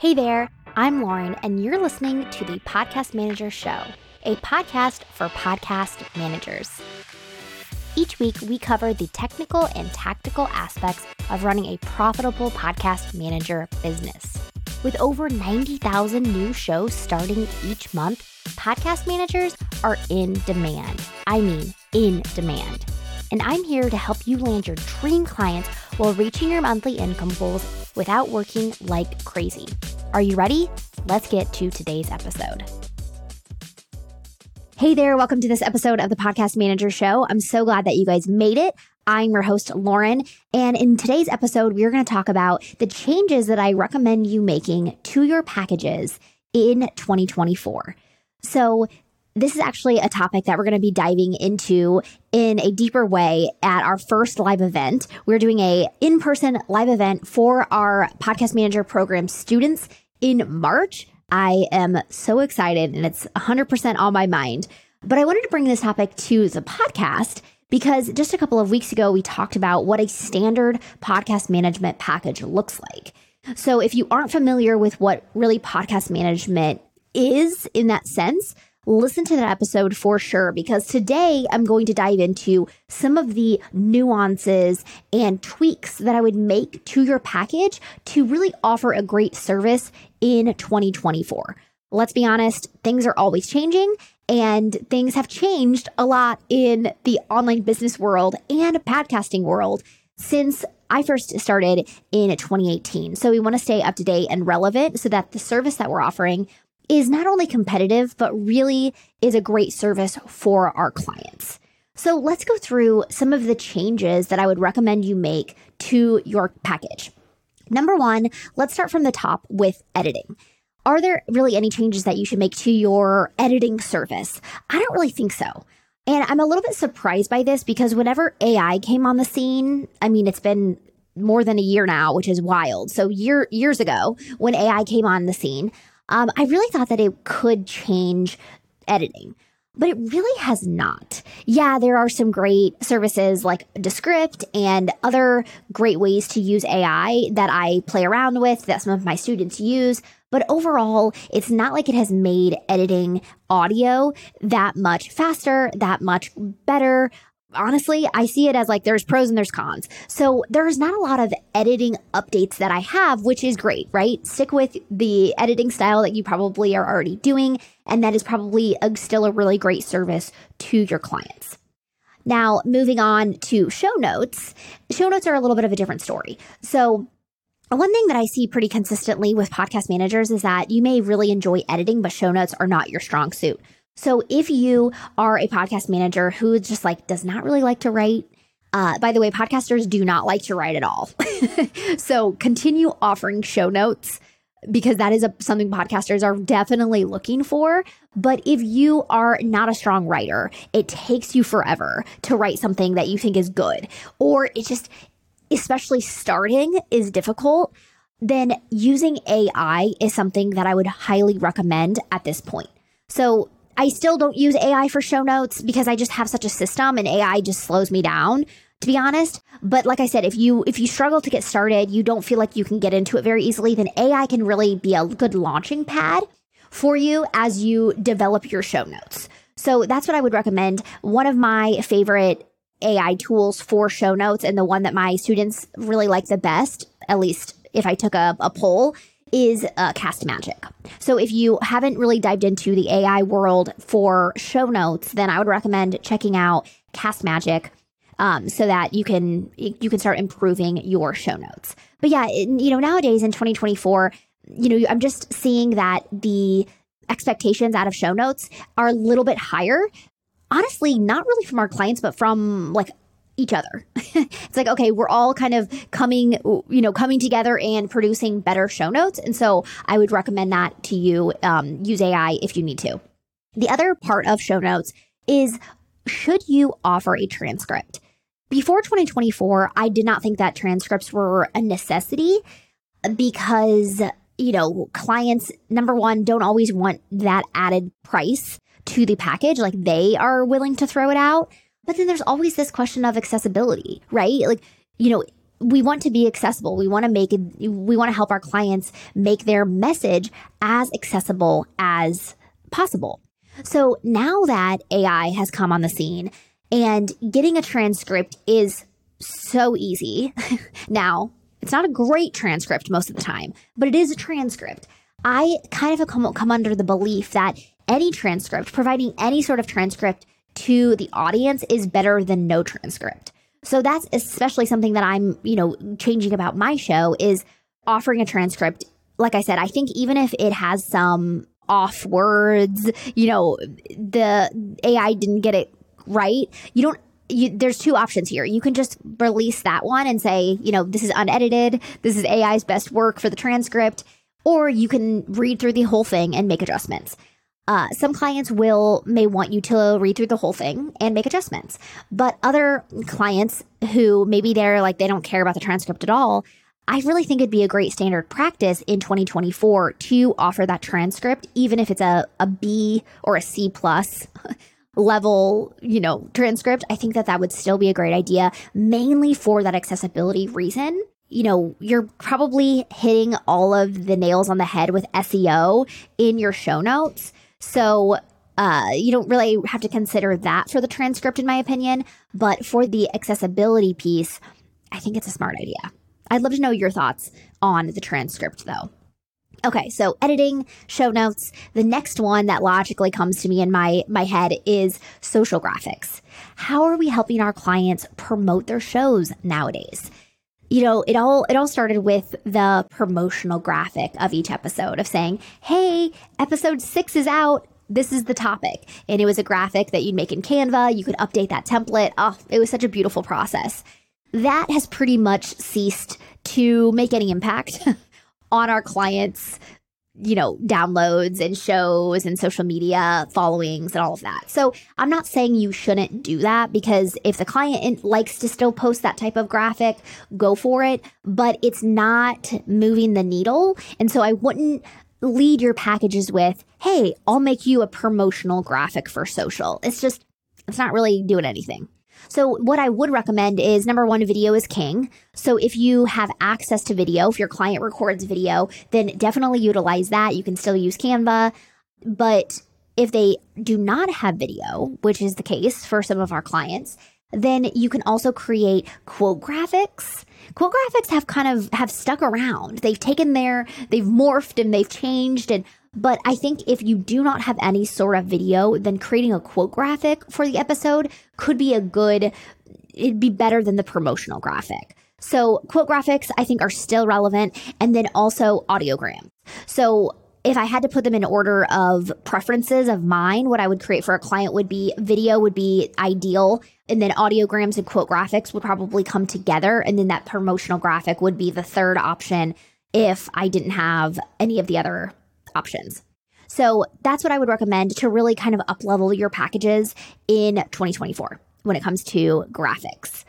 Hey there, I'm Lauren, and you're listening to the Podcast Manager Show, a podcast for podcast managers. Each week, we cover the technical and tactical aspects of running a profitable podcast manager business. With over 90,000 new shows starting each month, podcast managers are in demand. I mean, in demand. And I'm here to help you land your dream clients while reaching your monthly income goals without working like crazy. Are you ready? Let's get to today's episode. Hey there, welcome to this episode of the Podcast Manager Show. I'm so glad that you guys made it. I'm your host, Lauren. And in today's episode, we're going to talk about the changes that I recommend you making to your packages in 2024. So, this is actually a topic that we're going to be diving into in a deeper way at our first live event. We're doing a in-person live event for our podcast manager program students in March. I am so excited and it's 100% on my mind. But I wanted to bring this topic to the podcast because just a couple of weeks ago, we talked about what a standard podcast management package looks like. So if you aren't familiar with what really podcast management is in that sense, listen to that episode for sure because today I'm going to dive into some of the nuances and tweaks that I would make to your package to really offer a great service in 2024. Let's be honest, things are always changing and things have changed a lot in the online business world and podcasting world since I first started in 2018. So we want to stay up to date and relevant so that the service that we're offering is not only competitive, but really is a great service for our clients. So let's go through some of the changes that I would recommend you make to your package. Number one, let's start from the top with editing. Are there really any changes that you should make to your editing service? I don't really think so. And I'm a little bit surprised by this because whenever AI came on the scene, I mean, it's been more than a year now, which is wild. So year years ago, when AI came on the scene, um, I really thought that it could change editing but it really has not. Yeah, there are some great services like Descript and other great ways to use AI that I play around with, that some of my students use. But overall, it's not like it has made editing audio that much faster, that much better honestly, I see it as like there's pros and there's cons. So there's not a lot of editing updates that I have, which is great, right? Stick with the editing style that you probably are already doing. And that is probably a, still a really great service to your clients. Now, moving on to show notes, show notes are a little bit of a different story. So, one thing that I see pretty consistently with podcast managers is that you may really enjoy editing, but show notes are not your strong suit. So if you are a podcast manager who just like does not really like to write, uh, by the way, podcasters do not like to write at all. so continue offering show notes because that is a, something podcasters are definitely looking for. But if you are not a strong writer, it takes you forever to write something that you think is good, or it just, especially starting, is difficult. Then using AI is something that I would highly recommend at this point. So I still don't use AI for show notes because I just have such a system and AI just slows me down to be honest. But like i said if you if you struggle to get started you don't feel like you can get into it very easily then ai can really be a good launching pad for you as you develop your show notes. So that's what i would recommend. One of my favorite ai tools for show notes and the one that my students really like the best at least if i took a, a poll is uh, Castmagic. So if you haven't really dived into the AI world for show notes, then I would recommend checking out Castmagic. Um, so that you can you can start improving your show notes. But yeah, you know nowadays in 2024, you know I'm just seeing that the expectations out of show notes are a little bit higher honestly not really from our clients but from like each other. it's like, okay, we're all kind of coming, you know, coming together and producing better show notes. And so I would recommend that to you. Um, use AI if you need to. The other part of show notes is should you offer a transcript? Before 2024, I did not think that transcripts were a necessity because, you know, clients, number one, don't always want that added price to the package. Like they are willing to throw it out. But then there's always this question of accessibility, right? Like, you know, we want to be accessible. We want to make it, we want to help our clients make their message as accessible as possible. So now that AI has come on the scene and getting a transcript is so easy. now, it's not a great transcript most of the time, but it is a transcript. I kind of come, come under the belief that any transcript, providing any sort of transcript to the audience is better than no transcript. So that's especially something that I'm, you know, changing about my show is offering a transcript. Like I said, I think even if it has some off words, you know, the AI didn't get it right, you don't you, there's two options here. You can just release that one and say, you know, this is unedited. This is AI's best work for the transcript. Or you can read through the whole thing and make adjustments. Uh, some clients will may want you to read through the whole thing and make adjustments, but other clients who maybe they're like they don't care about the transcript at all. I really think it'd be a great standard practice in 2024 to offer that transcript, even if it's a, a B or a C plus level, you know, transcript. I think that that would still be a great idea, mainly for that accessibility reason you know, you're probably hitting all of the nails on the head with SEO in your show notes. So uh, you don't really have to consider that for the transcript, in my opinion. But for the accessibility piece, I think it's a smart idea. I'd love to know your thoughts on the transcript, though. Okay, so editing, show notes. The next one that logically comes to me in my my head is social graphics. How are we helping our clients promote their shows nowadays? You know, it all it all started with the promotional graphic of each episode of saying, "Hey, episode 6 is out. This is the topic." And it was a graphic that you'd make in Canva, you could update that template. Oh, it was such a beautiful process. That has pretty much ceased to make any impact on our clients you know, downloads and shows and social media followings and all of that. So I'm not saying you shouldn't do that because if the client likes to still post that type of graphic, go for it, but it's not moving the needle. And so I wouldn't lead your packages with, hey, I'll make you a promotional graphic for social. It's just, it's not really doing anything. So, what I would recommend is number one, video is king. So, if you have access to video, if your client records video, then definitely utilize that. You can still use Canva. But if they do not have video, which is the case for some of our clients, then you can also create quote graphics. Quote graphics have kind of have stuck around. They've taken their, they've morphed and they've changed and but I think if you do not have any sort of video, then creating a quote graphic for the episode could be a good, it'd be better than the promotional graphic. So quote graphics, I think are still relevant. And then also audiograms. So if I had to put them in order of preferences of mine, what I would create for a client would be video would be ideal. And then audiograms and quote graphics would probably come together. And then that promotional graphic would be the third option if I didn't have any of the other options. So that's what I would recommend to really kind of up level your packages in 2024 when it comes to graphics.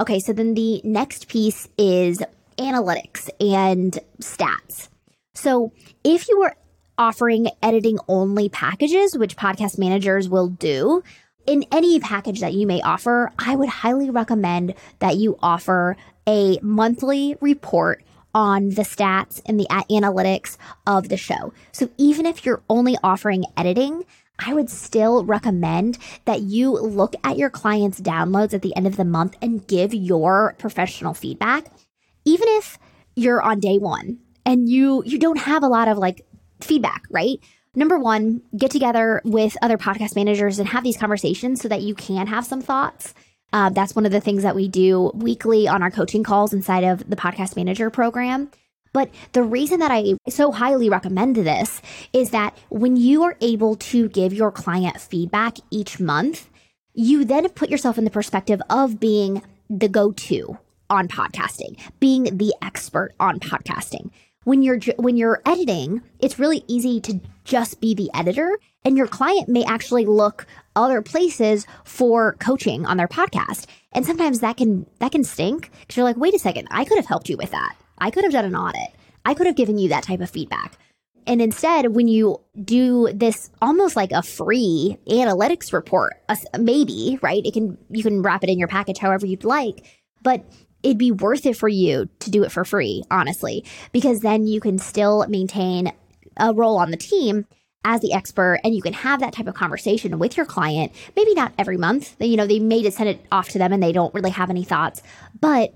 Okay, so then the next piece is analytics and stats. So if you were offering editing only packages, which podcast managers will do, in any package that you may offer, I would highly recommend that you offer a monthly report on the stats and the analytics of the show. So even if you're only offering editing, I would still recommend that you look at your clients' downloads at the end of the month and give your professional feedback. Even if you're on day 1 and you you don't have a lot of like feedback, right? Number 1, get together with other podcast managers and have these conversations so that you can have some thoughts uh, that's one of the things that we do weekly on our coaching calls inside of the podcast manager program. But the reason that I so highly recommend this is that when you are able to give your client feedback each month, you then put yourself in the perspective of being the go to on podcasting, being the expert on podcasting. When you're when you're editing, it's really easy to just be the editor and your client may actually look other places for coaching on their podcast. And sometimes that can that can stink because you're like, wait a second, I could have helped you with that. I could have done an audit. I could have given you that type of feedback. And instead, when you do this almost like a free analytics report, maybe, right? It can you can wrap it in your package however you'd like, but it'd be worth it for you to do it for free, honestly, because then you can still maintain a role on the team as the expert and you can have that type of conversation with your client. Maybe not every month you know they may just send it off to them and they don't really have any thoughts but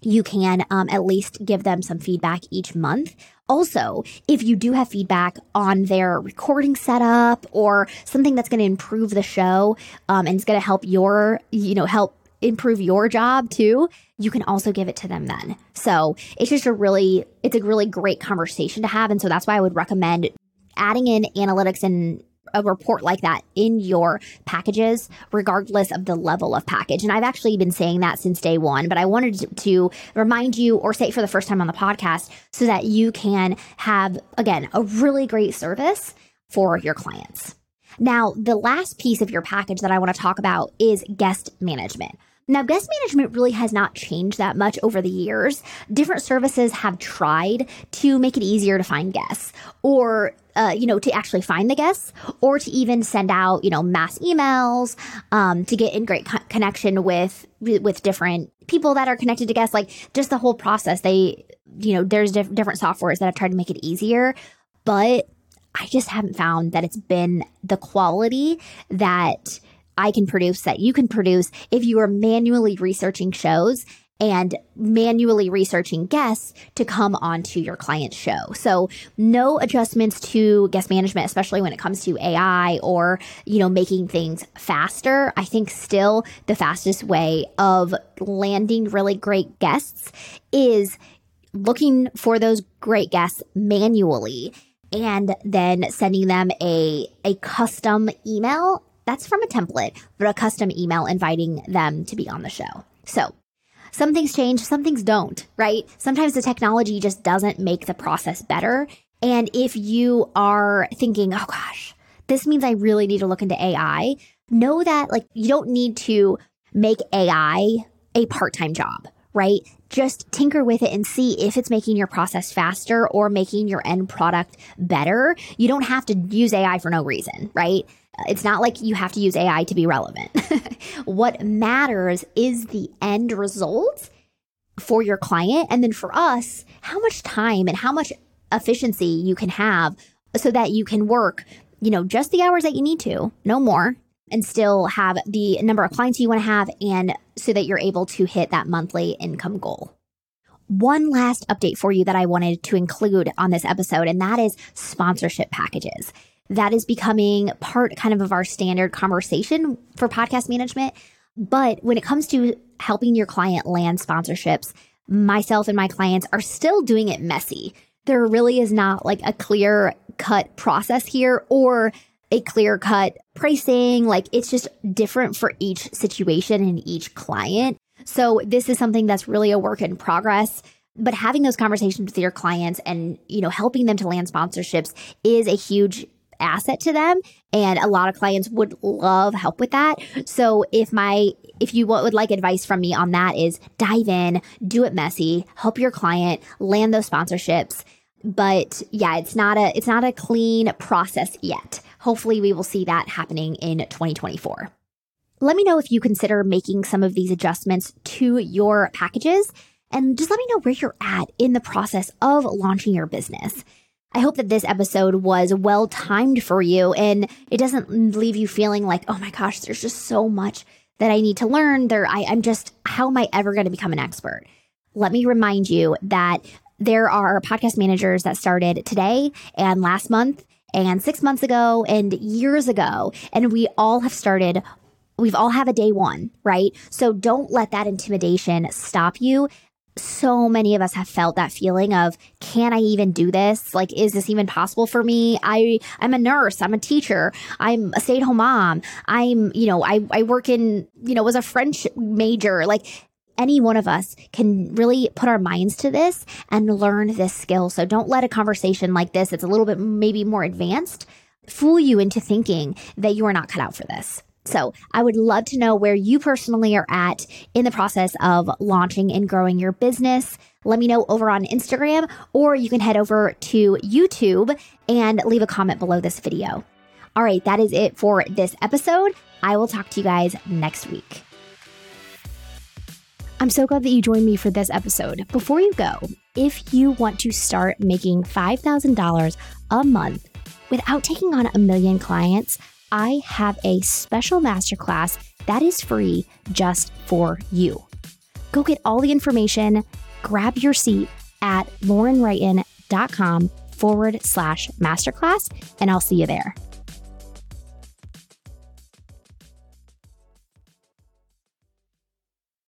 you can um, at least give them some feedback each month. Also, if you do have feedback on their recording setup or something that's going to improve the show um, and it's going to help your, you know, help improve your job too, you can also give it to them then. So it's just a really, it's a really great conversation to have. And so that's why I would recommend adding in analytics and a report like that in your packages, regardless of the level of package. And I've actually been saying that since day one, but I wanted to remind you or say it for the first time on the podcast so that you can have, again, a really great service for your clients. Now, the last piece of your package that I want to talk about is guest management. Now, guest management really has not changed that much over the years. Different services have tried to make it easier to find guests or uh, you know, to actually find the guests or to even send out, you know, mass emails um, to get in great co- connection with with different people that are connected to guests. Like just the whole process. They, you know, there's diff- different softwares that have tried to make it easier, but I just haven't found that it's been the quality that I can produce, that you can produce if you are manually researching shows and manually researching guests to come onto your client's show. So no adjustments to guest management, especially when it comes to AI or, you know, making things faster. I think still the fastest way of landing really great guests is looking for those great guests manually and then sending them a, a custom email that's from a template, but a custom email inviting them to be on the show. So some things change, some things don't, right? Sometimes the technology just doesn't make the process better. And if you are thinking, oh gosh, this means I really need to look into AI, know that like you don't need to make AI a part time job, right? Just tinker with it and see if it's making your process faster or making your end product better. You don't have to use AI for no reason, right? It's not like you have to use AI to be relevant. what matters is the end result for your client. And then for us, how much time and how much efficiency you can have so that you can work, you know, just the hours that you need to, no more, and still have the number of clients you want to have and so that you're able to hit that monthly income goal. One last update for you that I wanted to include on this episode, and that is sponsorship packages that is becoming part kind of of our standard conversation for podcast management. But when it comes to helping your client land sponsorships, myself and my clients are still doing it messy. There really is not like a clear cut process here or a clear cut pricing. Like it's just different for each situation and each client. So this is something that's really a work in progress but having those conversations with your clients and you know helping them to land sponsorships is a huge asset to them and a lot of clients would love help with that. So if my if you would like advice from me on that is dive in do it messy help your client land those sponsorships. But yeah it's not a it's not a clean process yet. Hopefully we will see that happening in 2024 let me know if you consider making some of these adjustments to your packages and just let me know where you're at in the process of launching your business I hope that this episode was well timed for you and it doesn't leave you feeling like, oh my gosh, there's just so much that I need to learn. There, I, I'm just, how am I ever going to become an expert? Let me remind you that there are podcast managers that started today and last month and six months ago and years ago. And we all have started we've all have a day one, right? So don't let that intimidation stop you so many of us have felt that feeling of can i even do this? Like is this even possible for me? I i'm a nurse i'm a teacher i'm a stay-at-home mom i'm you know i i work in you know was a french major. Like any one of us can really put our minds to this and learn this skill. So don't let a conversation like this it's a little bit maybe more advanced fool you into thinking that you are not cut out for this so I would love to know where you personally are at in the process of launching and growing your business. Let me know over on Instagram, or you can head over to YouTube and leave a comment below this video. All right, that is it for this episode. I will talk to you guys next week. I'm so glad that you joined me for this episode. Before you go, if you want to start making $5,000 a month without taking on a million clients, I have a special masterclass that is free just for you. Go get all the information, grab your seat at laurenwrighton.com forward slash masterclass, and I'll see you there.